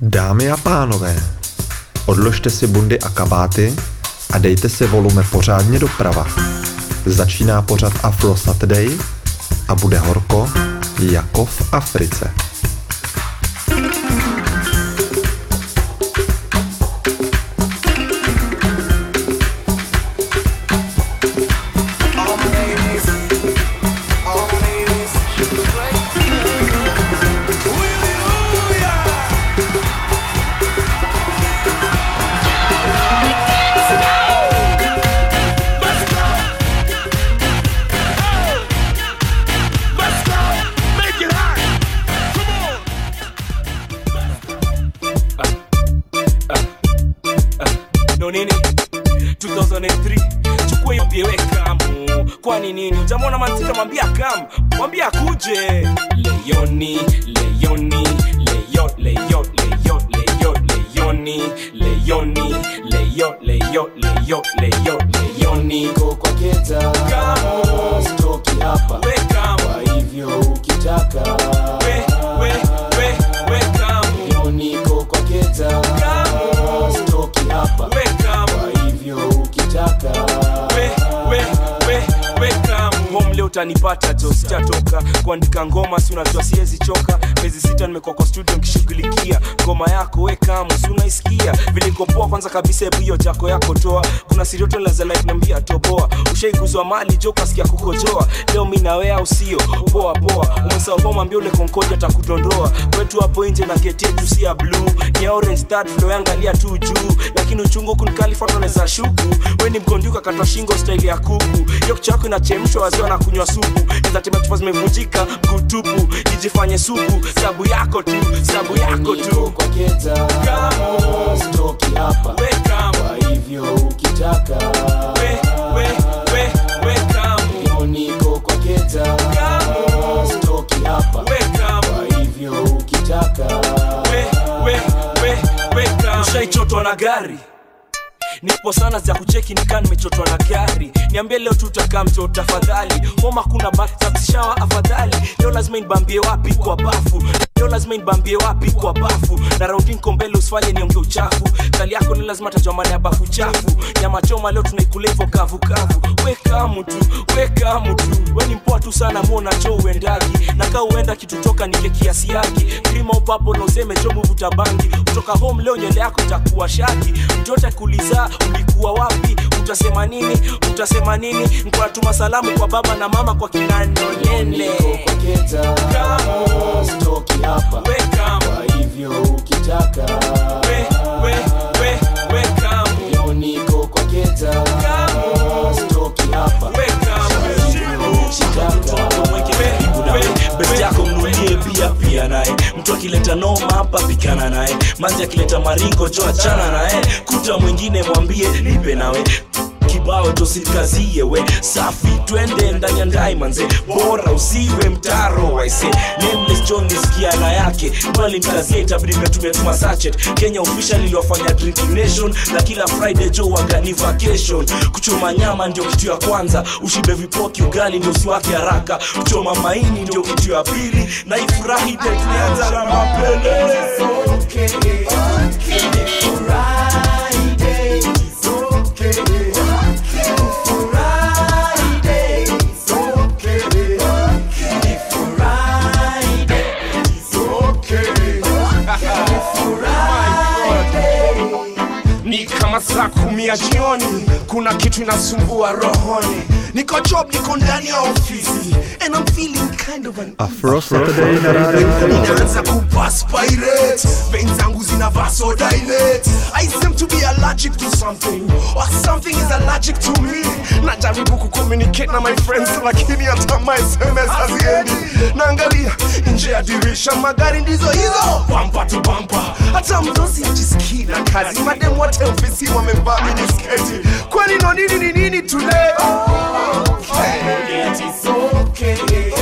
Dámy a pánové, odložte si bundy a kabáty a dejte si volume pořádně doprava. Začíná pořad Afro Saturday a bude horko jako v Africe. Kuandika ngoma si unajua siwezi choka. Miezi sita nimekuwa studio nkishughulikia ngoma yako we kamu si unaisikia. Vilikopoa kwanza kabisa hebu hiyo jako yako toa kuna sirioto lazalainambia toboa ushaiguzwa mali jo kasikia kukojoa. Leo mi nawe au sio? Poa poa umesahau homa ule konkoja atakudondoa. Kwetu hapo nje na geti yetu si ya blue. Ni orange start tunayoangalia tu juu. Lakini uchungu kunikalifatoneza shuku. We ni mgonduka katwa shingo staili ya kuku. Hiyo kicho yako inachemshwa wazee wanakunywa kunywa supu izatema chupa zimevunjika mgutupu ijifanye supu. Sabu yako tu sabu yako tu. Kwa keta Kamu. stoki hapa. We kamu kwa hivyo ukitaka. We we we we kamu niko kwa keta Kamu. stoki hapa. We kamu kwa hivyo ukitaka. We we we we kamu ushaichotwa na gari. Nipo sana za kucheki nikaa nimechotwa na gari. Niambie leo tutakaa mto tafadhali homa kuna batishawa afadhali. Leo lazima nibambie wapi kwa bafu leo lazima nibambie wapi kwa bafu? Na raundi nko mbele usifanye nionge uchafu. Kali yako ni lazima tajwa maana ya bafu chafu. Nyama choma leo tunaikula hivyo kavukavu wekamu tu wekamu tu we ni mpoa tu sana muona cho uendaji na kaa uenda kitutoka nike kiasi yake krima upapo na useme jo muvuta bangi kutoka home leo nyele yako itakuwa shaki. Mtote kuliza ulikuwa wapi utasema nini? Utasema nini? Nkunatuma salamu kwa baba na mama kwa kinanonene niko kwa keta stoki hapa. Weka kwa hivyo ukitaka. We we we weka Leo niko kwa keta stoki hapa. Weka best yako mnulie pia pia naye. Mtu akileta noma hapa pikana naye. Manzi akileta maringo choachana achana naye. Kuta mwingine mwambie nipe nawe kibao tosikazie we. Safi twende ndani ya ndai manze bora usiwe mtaro waise nameless yake bali mkazie itabidi mmetumia sachet kenya official iliwafanya drinking nation na kila friday jo wagani vacation. Kuchoma nyama ndio kitu ya kwanza ushibe vipoki ugali ndio usiwake haraka. Kuchoma maini ndio kitu ya pili na ifurahi tulianza na mapele. Ni kama saa kumi ya jioni kuna kitu inasumbua rohoni. Niko job niko ndani ya ofisi and I'm feeling kind of an Afro Saturday na Radio inaanza kupaspirate vein zangu zina vasodilate i seem to be allergic to something or something is allergic to me. Najaribu kucommunicate na my friends lakini hata my sms haziendi. Naangalia nje ya dirisha magari ndizo hizo. Tu bampa hata mdosi ajisikii na kazi. Madem wote ofisi wamevaa minisketi kwani no nini ni nini today okay. It okay.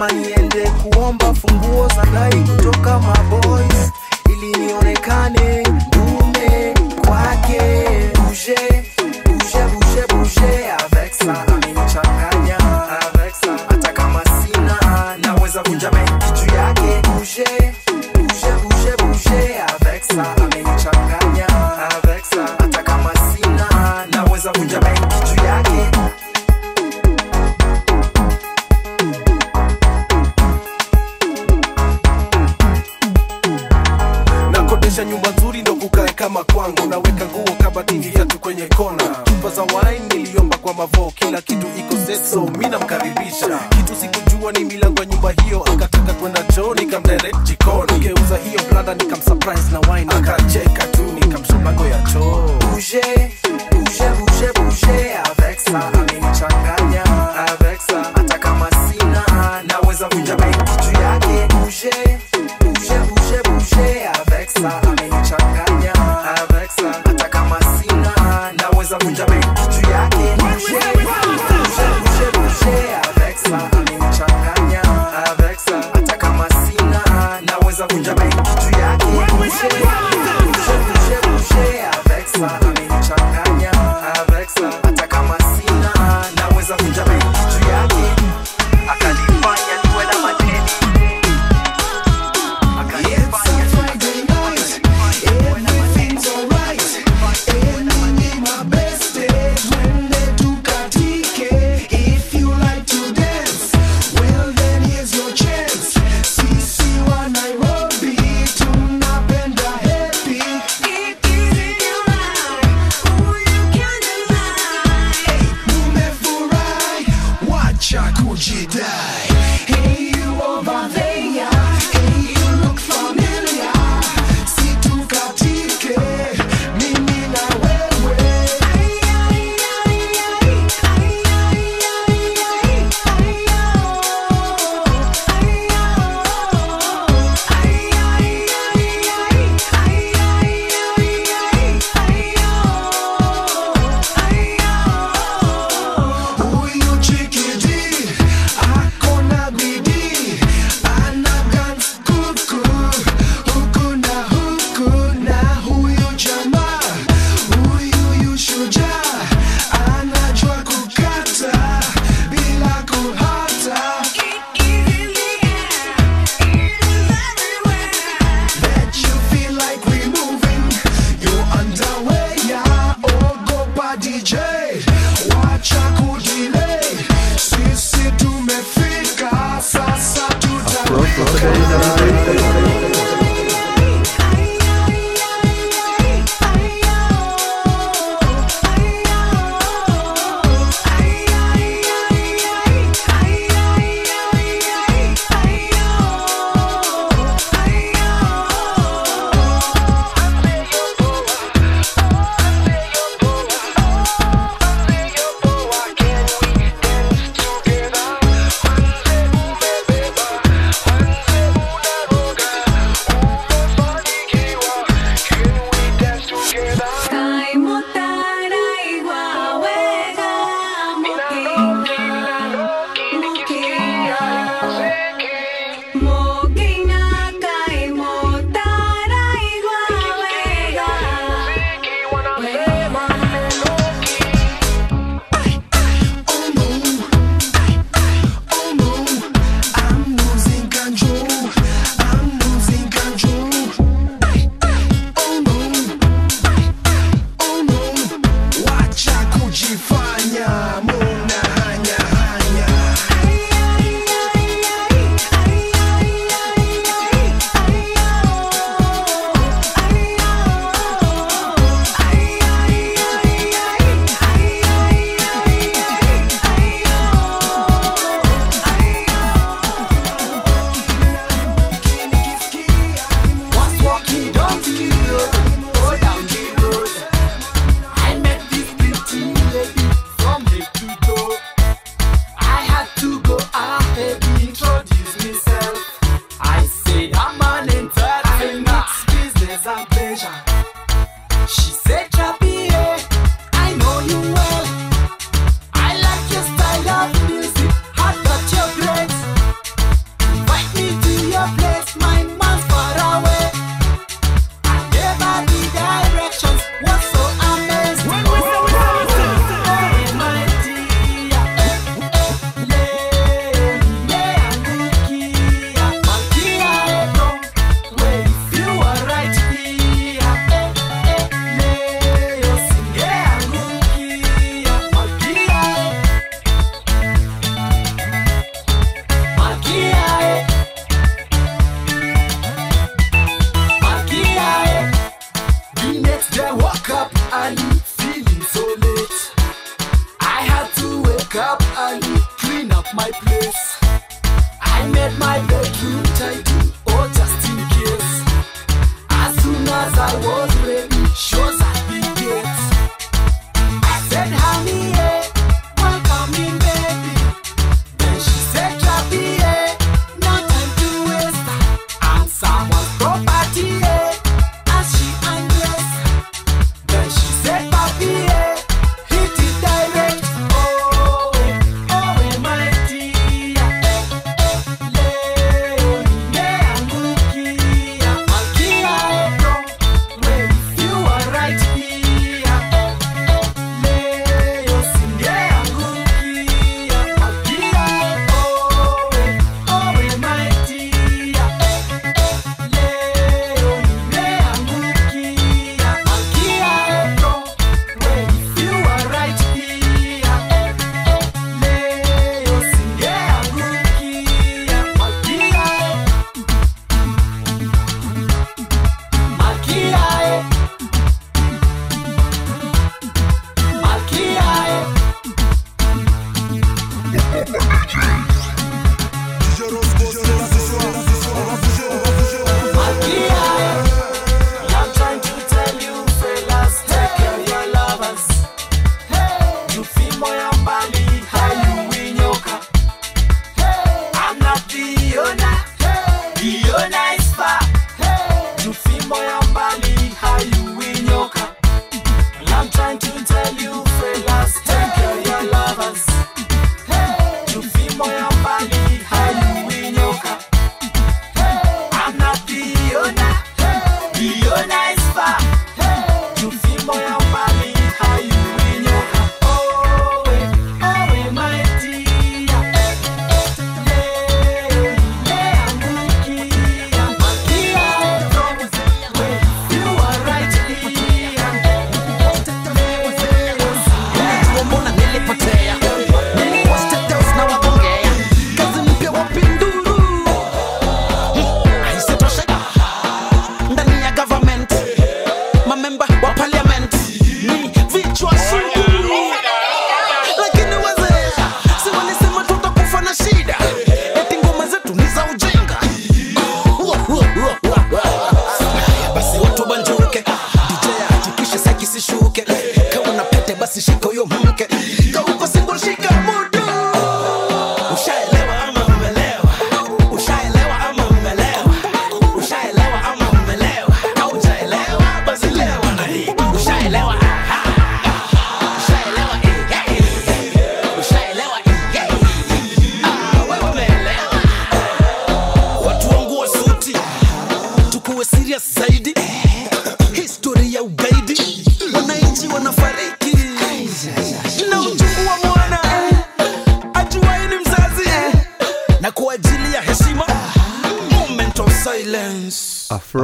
kama niende kuomba funguo za gari kutoka maboys ili nionekane.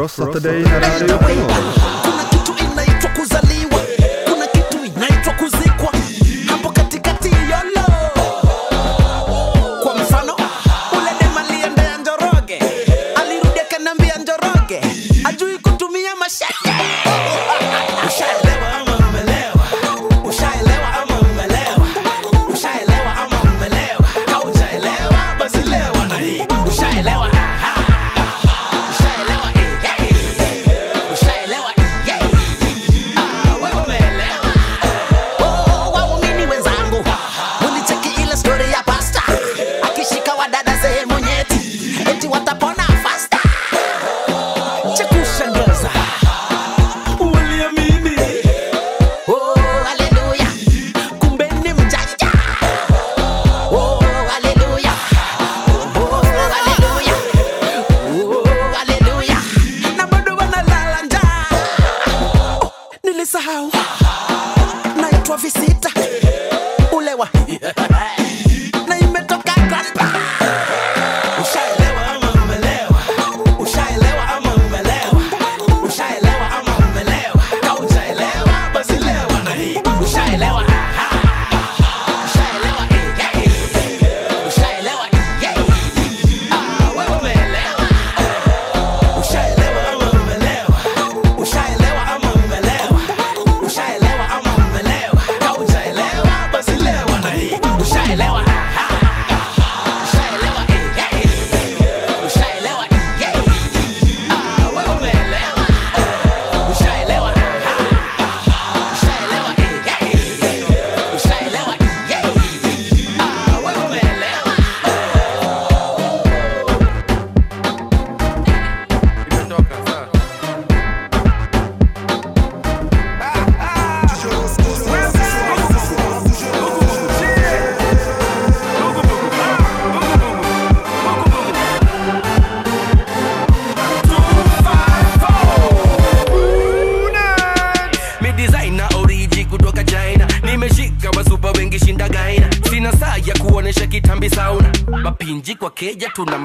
Afro Saturday na Radio Kino. ella tú no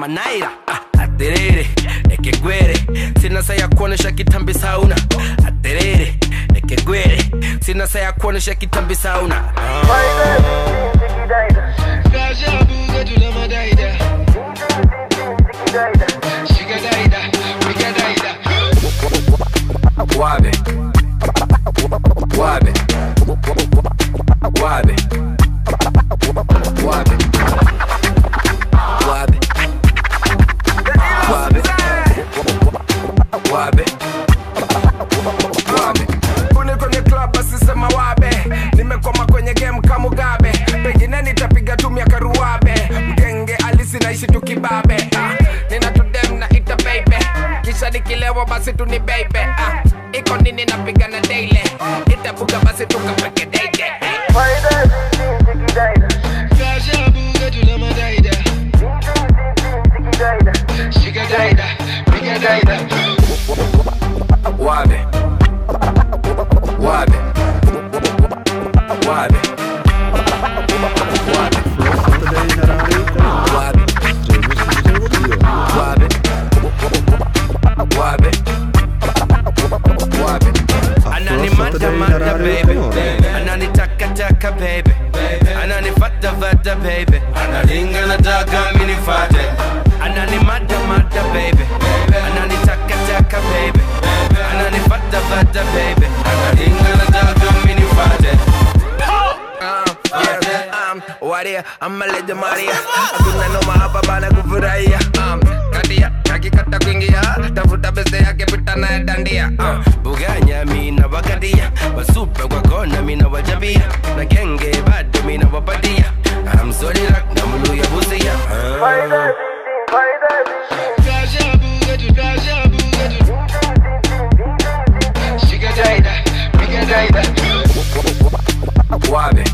Guave.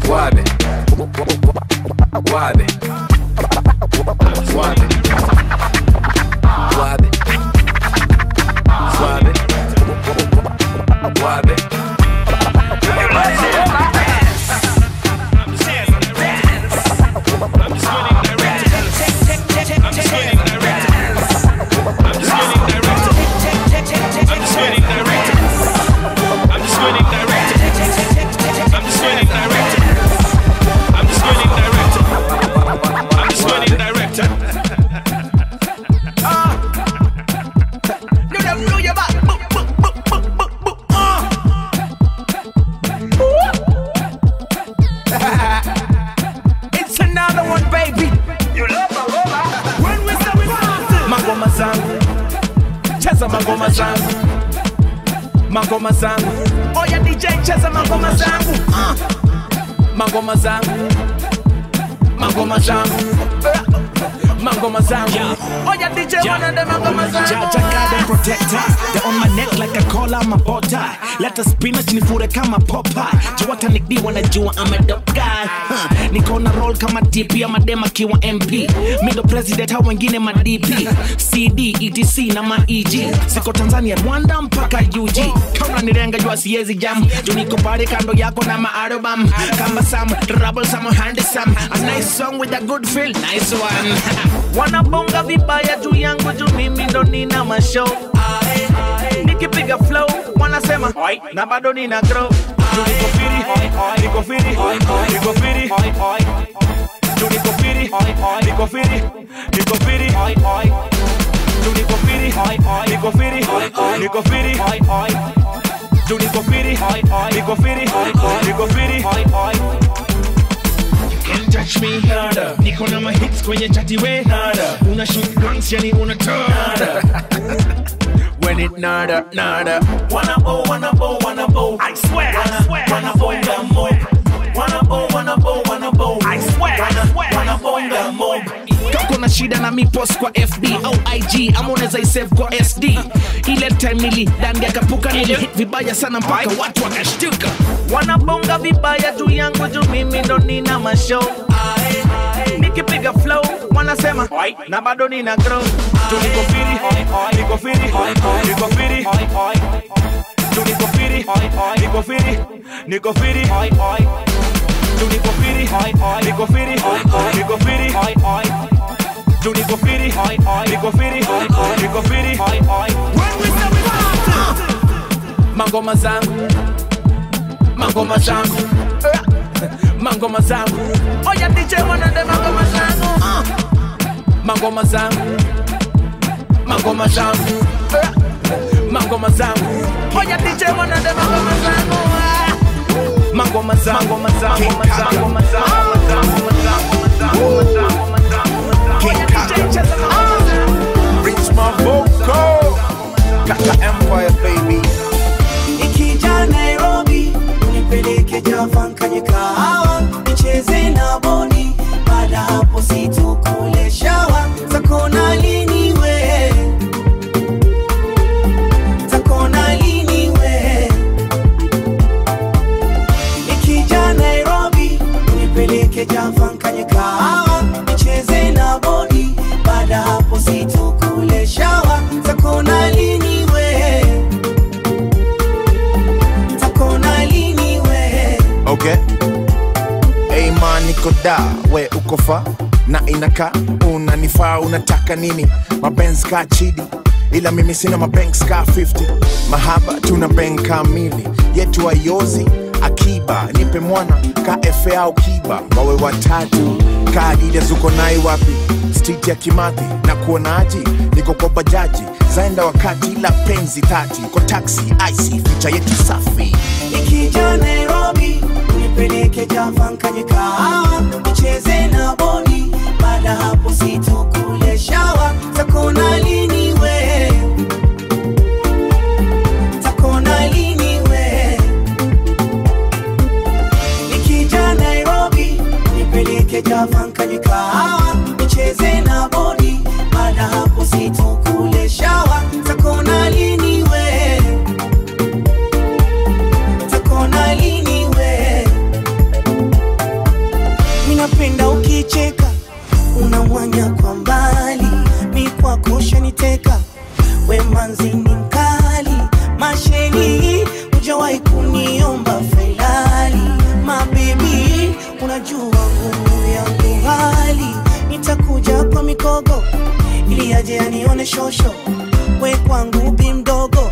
Guave. Guave. Wanajua I'm a dope guy. Huh. Niko na roll kama TP ama dem akiwa MP Mido president hao wengine ma DP CD, ETC na ma EG Siko Tanzania, Rwanda mpaka UG kama nirenga jua siezi jam. Juu niko pale kando yako na ma album. Kama Sam, trouble some handsome A nice song with a good feel, nice one. Wanabonga vibaya juu yangu juu mimi ndo nina mashow nikipiga flow wanasema na bado nina grow niko firi, niko firi, niko firi. Niko firi, niko firi, niko firi. Niko firi, niko firi, niko firi. Niko firi, niko firi, niko firi. Touch me nada niko na mahits kwenye chati we nada una shoot guns yani una nada When it nada, nada. Wanna bow, wanna bow, wanna bow. I swear, I swear. Wanna bow the mob. Wanna bow, wanna bow, wanna bow. I swear, I swear. Wanna bow the mob. kako na shida na mi post kwa fb au ig ama unaweza isave kwa sd ile time nilidandia kapuka nilihit vibaya sana mpaka watu wakashtuka wanabonga vibaya juu yangu juu mimi ndo nina mashow nikipiga flow wanasema na bado nina grow. Juu niko firi niko firi niko firi juu niko firi niko firi niko firi. Juu niko firi niko firi niko firi. Juu niko firi niko firi niko firi. Mangoma zangu mangoma zangu mangoma zangu oya DJ wanade mangoma zangu Ah. mangoma zangu mangoma zangu Eh, mangoma zangu oya DJ Ah. zangu mangoma zangu mangoma zangu mangoma zangu mangoma zangu mangoma zangu mangoma zangu unataka nini? Mabenz ka chidi, ila mimi sina mabanks ka 50 mahaba tuna bank kamili. Yetu ayozi akiba nipe mwana. Ka efe au kiba. Wawe watatu. Kaadida zuko nai wapi? Street ya kimathi. Na kuonaji niko kwa bajaji. Zaenda wakati la penzi tati kwa taxi ic ficha yetu safi. Ikija Nairobi nipeleke Java nicheze na boni, baada hapo shawa takona aje shosho. We kwangu bi mdogo.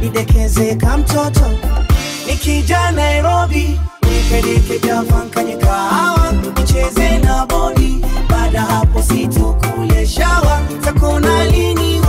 Nidekeze ka mtoto. Nikija nairobi nipeleke kahawa nicheze na bodi. Baada hapo situkule shawa. Takona lini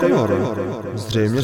kolorem. Zřejmě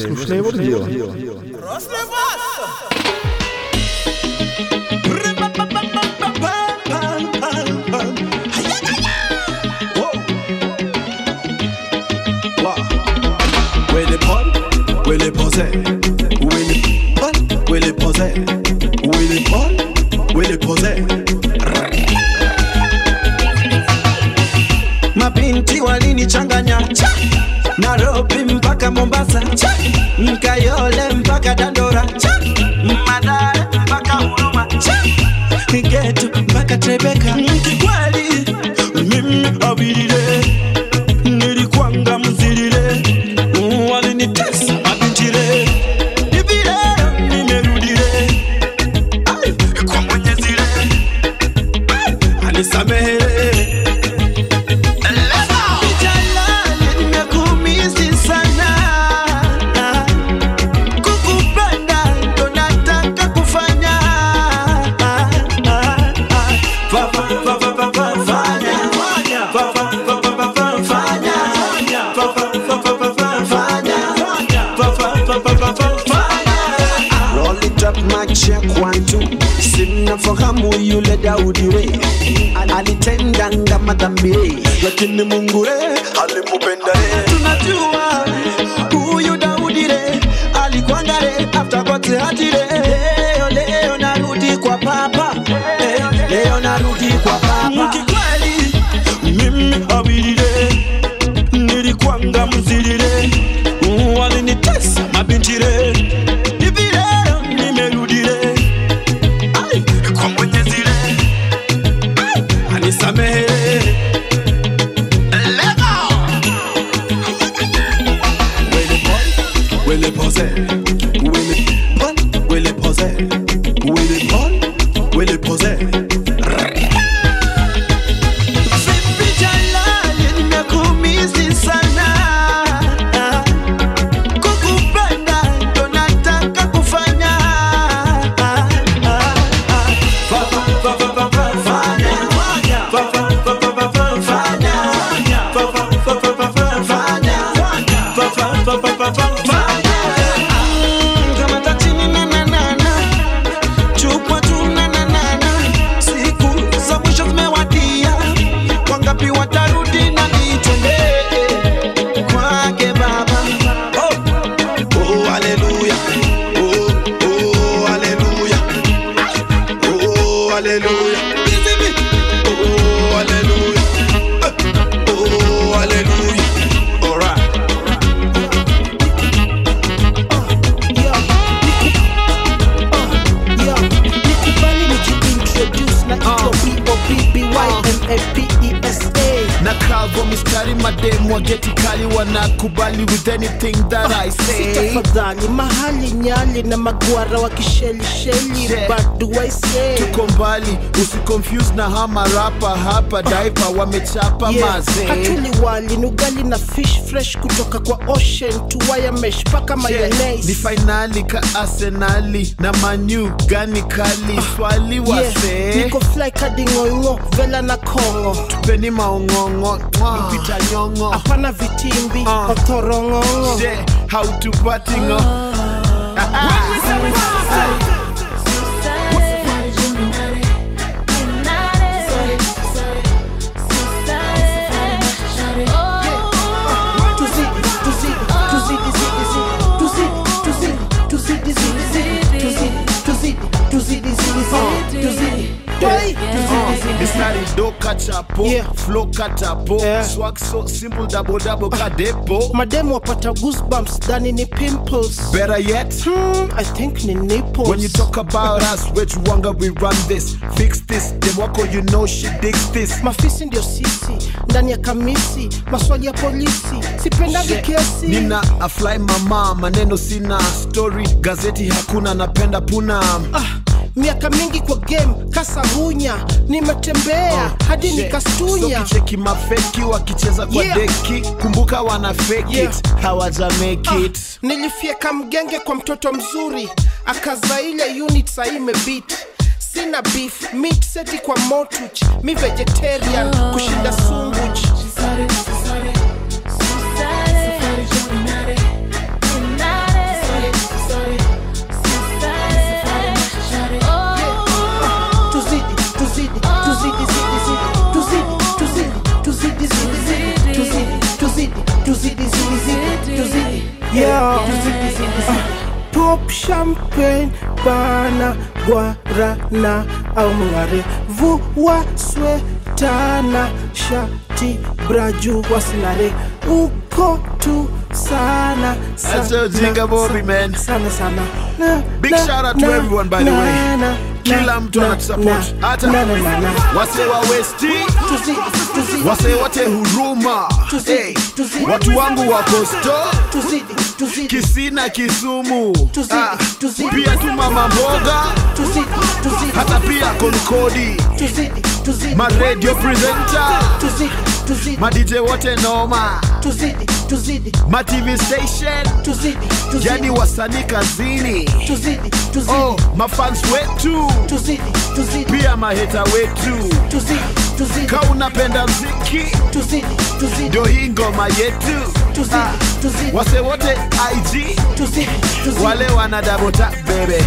Daudi alitenda ngama lakini Mungu alimupenda. Tunajua huyu Daudi alikwanga after. Leo leo narudi kwa papa, leo narudi kwa papa. Mkikweli mimi awilile nilikwanga mzilile get to wanakubali with anything that I ah, say. Tafadhali mahali nyali na magwara wa kishelisheli. But do I say? Tuko mbali, usiconfuse na hamarapa hapa daipa wamechapa yeah. Hatuli wali ni ugali na fish fresh kutoka kwa ocean to wiremesh paka mayonnaise. Ni finali ka Arsenali na manyu gani kali? Ah. Swali wase. Niko fly kading'oing'o vela na kongo, tupeni maong'ong'o mpita nyong'o, hapana vitimbi. baby. Uh, Shit, how to party, uh. when we say play. Uh, it's not in do kachapo, yeah. flow katapo, Madem wapata goosebumps, dani ni pimples. Better yet, hmm, I think ni nipples. When you talk about us, which wanga we run this, fix this, dem wako you know she digs this. Mafisi ndio sisi, ndani ya kamisi, maswali ya polisi, sipendagi kesi. Nina afly mama, maneno sina, story gazeti hakuna, napenda puna. Ah miaka mingi kwa game kasahunya. Nimetembea oh, hadi nikastunya. So kicheki mafeki wakicheza kwa yeah. deki. Kumbuka wana fake yeah. it hawajamake ah, it. nilifyeka mgenge kwa mtoto mzuri. Akazaile unit sahii imebit. Sina beef meat seti kwa motuch mi vegetarian kushinda sunguch yeah. Uh, pop champagne bana guarana au vuwa swetana shati braju wasinare. Uko tu sana sana sana big na, shout out to na, everyone by the way. kila mtu anatusupport. hata wase wa westi wase wote huruma. Hey, watu wangu wako store Kisina, Kisumu. Ah, pia tu mama mboga. Hata pia Konkodi ma radio presenter, wote noma, ma station, yani wasani kazini, oh, ma wetu. Pia maheta wetu. Ka unapenda mziki. Ndo hii ngoma yetu. Ah, wase wote IG wale wana dabota bebe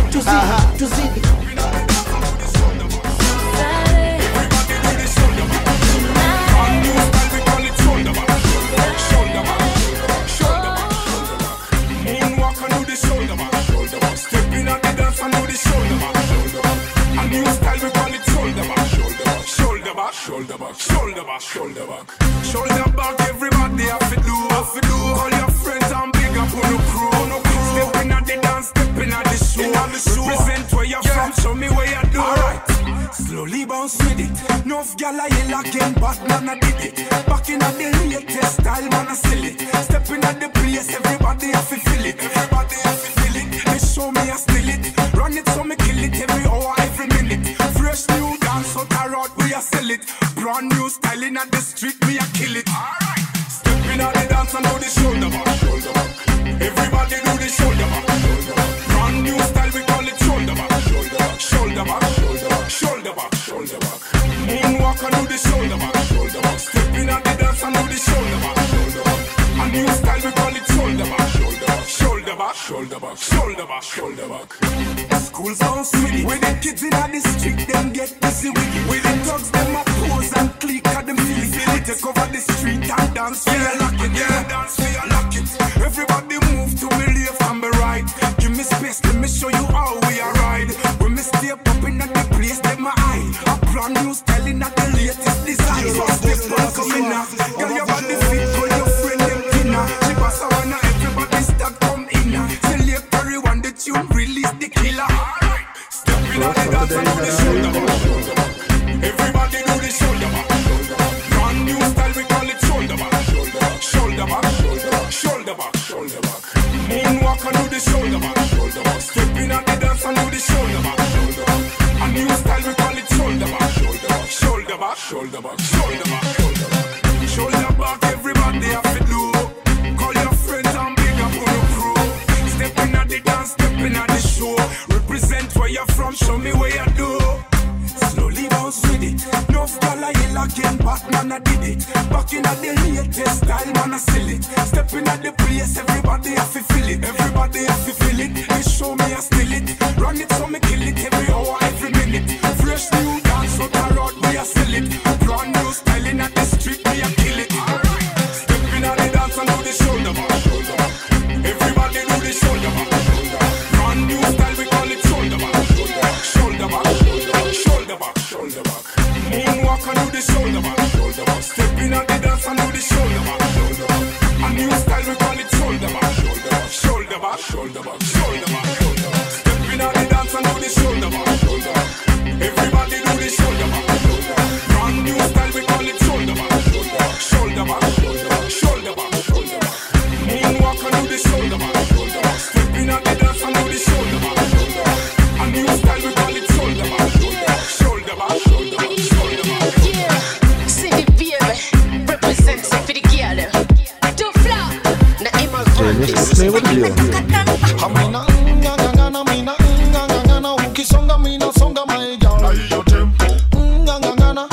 minasonga my girl. Na hiyo tempo. Mm, ngangangana,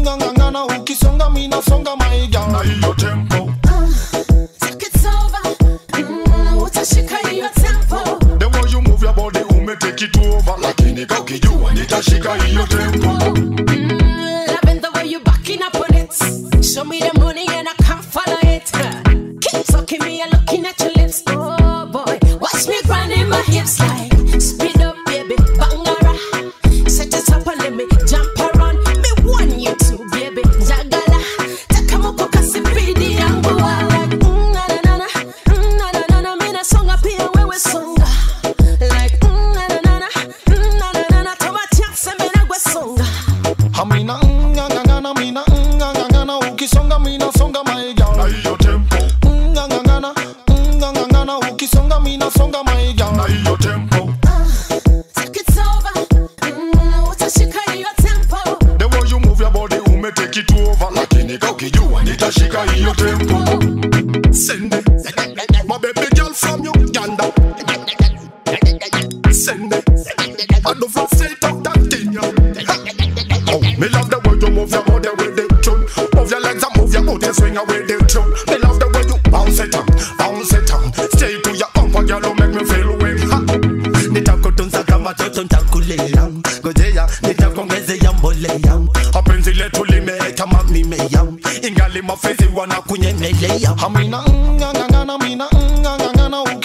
ngangangana mm, ukisonga minasonga my girl. Na hiyo tempo. Uh, take it over. Mm, utashika hiyo tempo. The way you move your body umetake it over. Lakini kaukijua nitashika hiyo tempo. Mm, loving the you backing up on it. Show me the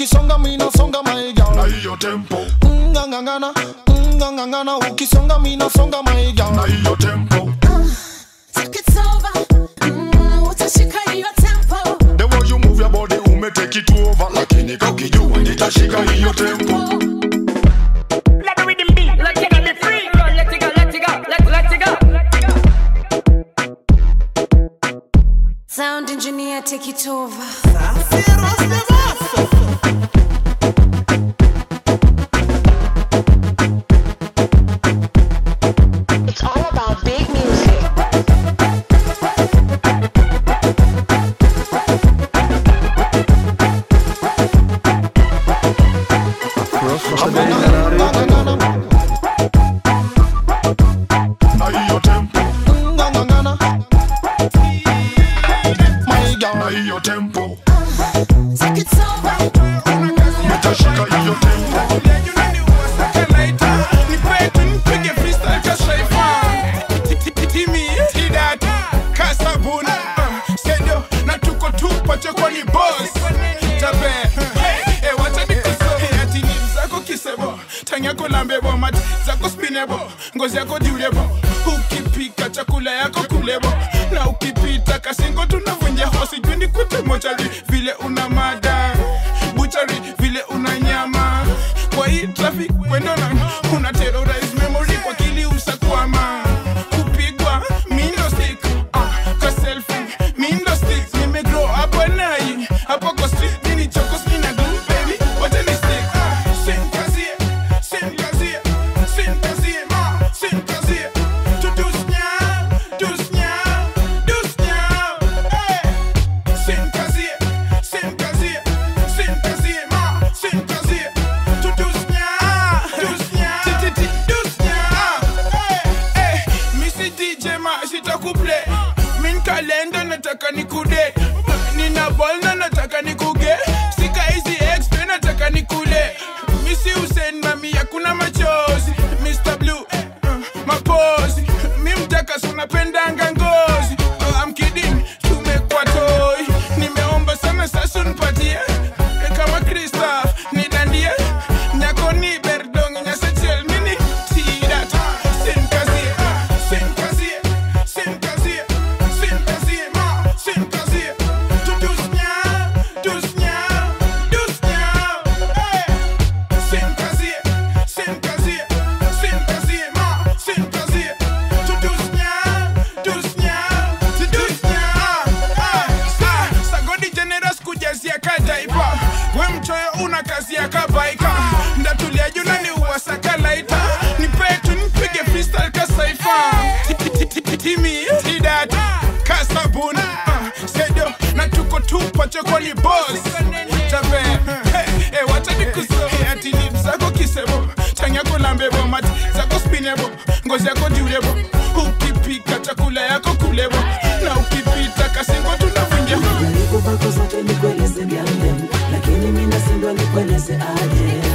ukisonga mina songa my na hiyo tempo. Ngangangana ngangangana, ukisonga mina songa my na hiyo tempo. Ah, Umetake mm, it over, lakini kaukijua nitashika hiyo tempo. Sound engineer take it over. Thank you. Lakini mi nashindwa nikueleze aje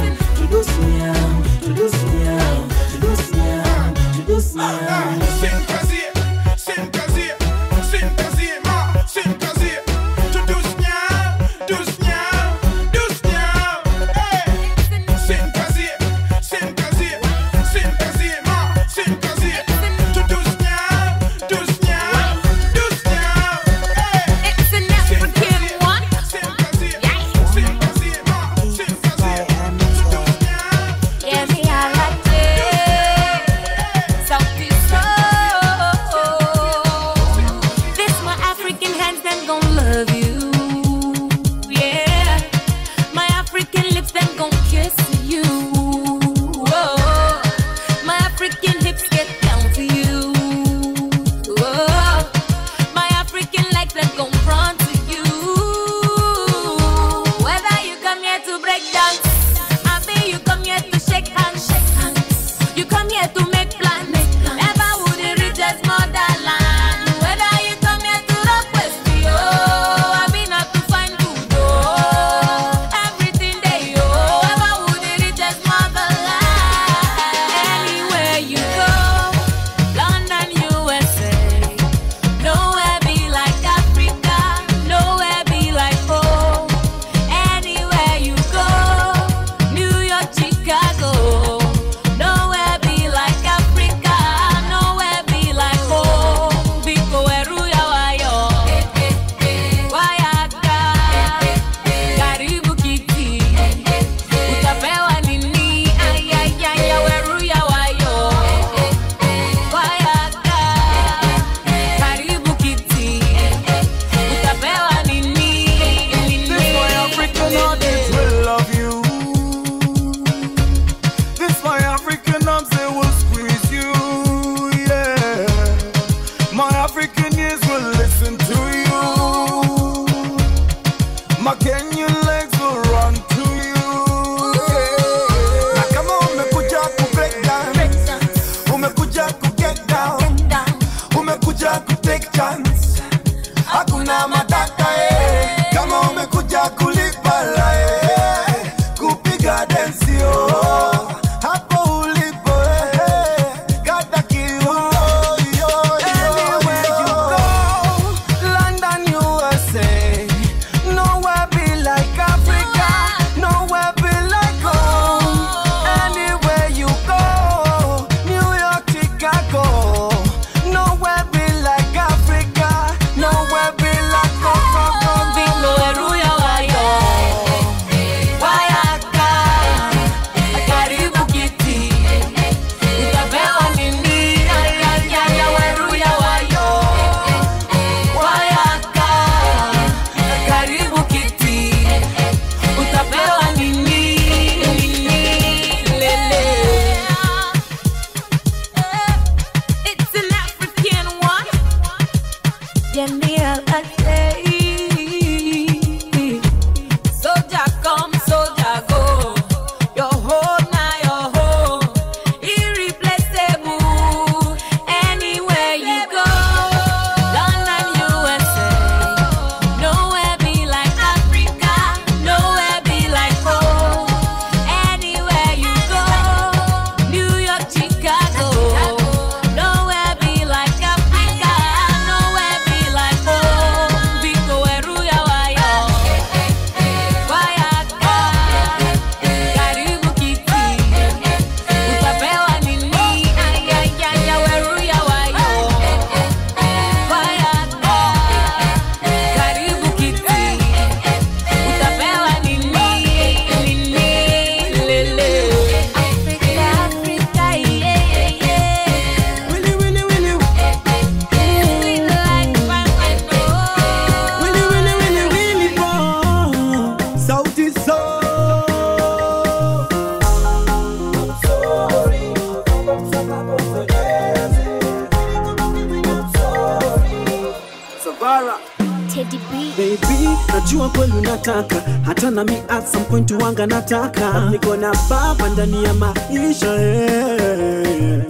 nataka niko na baba ndani ya maisha eh.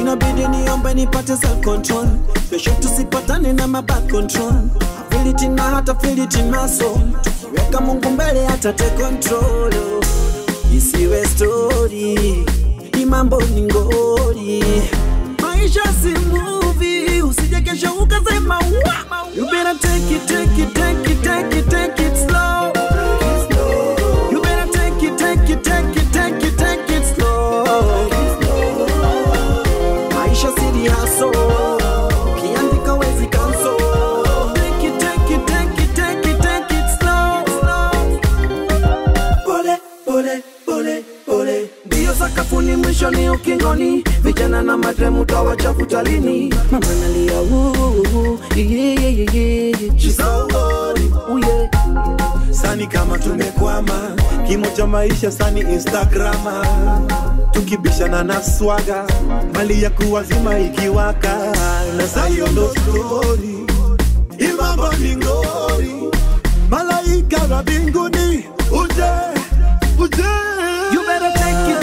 inabidi niombe nipate self control. Kesho tusipatane na mabad control. Feel na hata my maso, tukiweka mungu mbele hata take control isiwe story. Ni mambo ni ngori. Maisha si movie. Usije kesho ukasema you better take it take it take it take it take it slow sakafuni ni ukingoni vijana na mademu tawachafuta lini sani kama tumekwama kimo cha maisha sani instagrama. Tukibishana na swaga mali ya kuwazima ikiwaka. Na sayo imambo mingori malaika wa mbinguni uje uje. You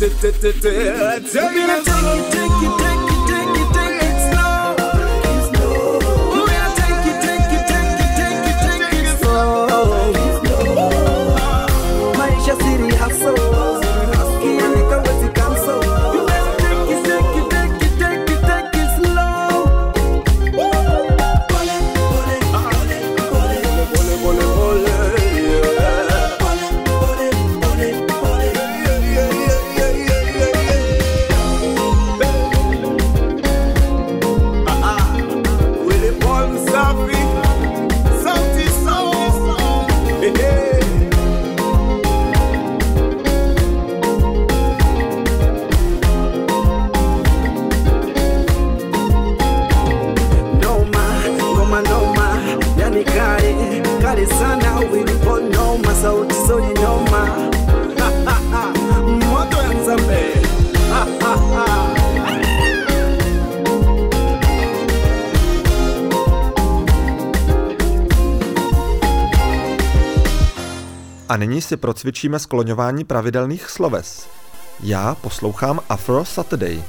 take it take it Si procvičíme skloňování pravidelných sloves. Já poslouchám Afro Saturday.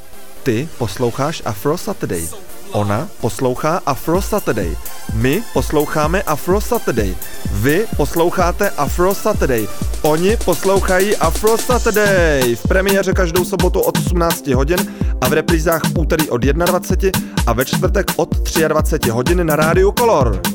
Ty posloucháš Afro Saturday. Ona poslouchá Afro Saturday. My posloucháme Afro Saturday. Vy posloucháte Afro Saturday. Oni poslouchají Afro Saturday. V premiéře každou sobotu od 18 hodin a v reprízách v úterý od 21 a ve čtvrtek od 23 hodin na rádiu Color.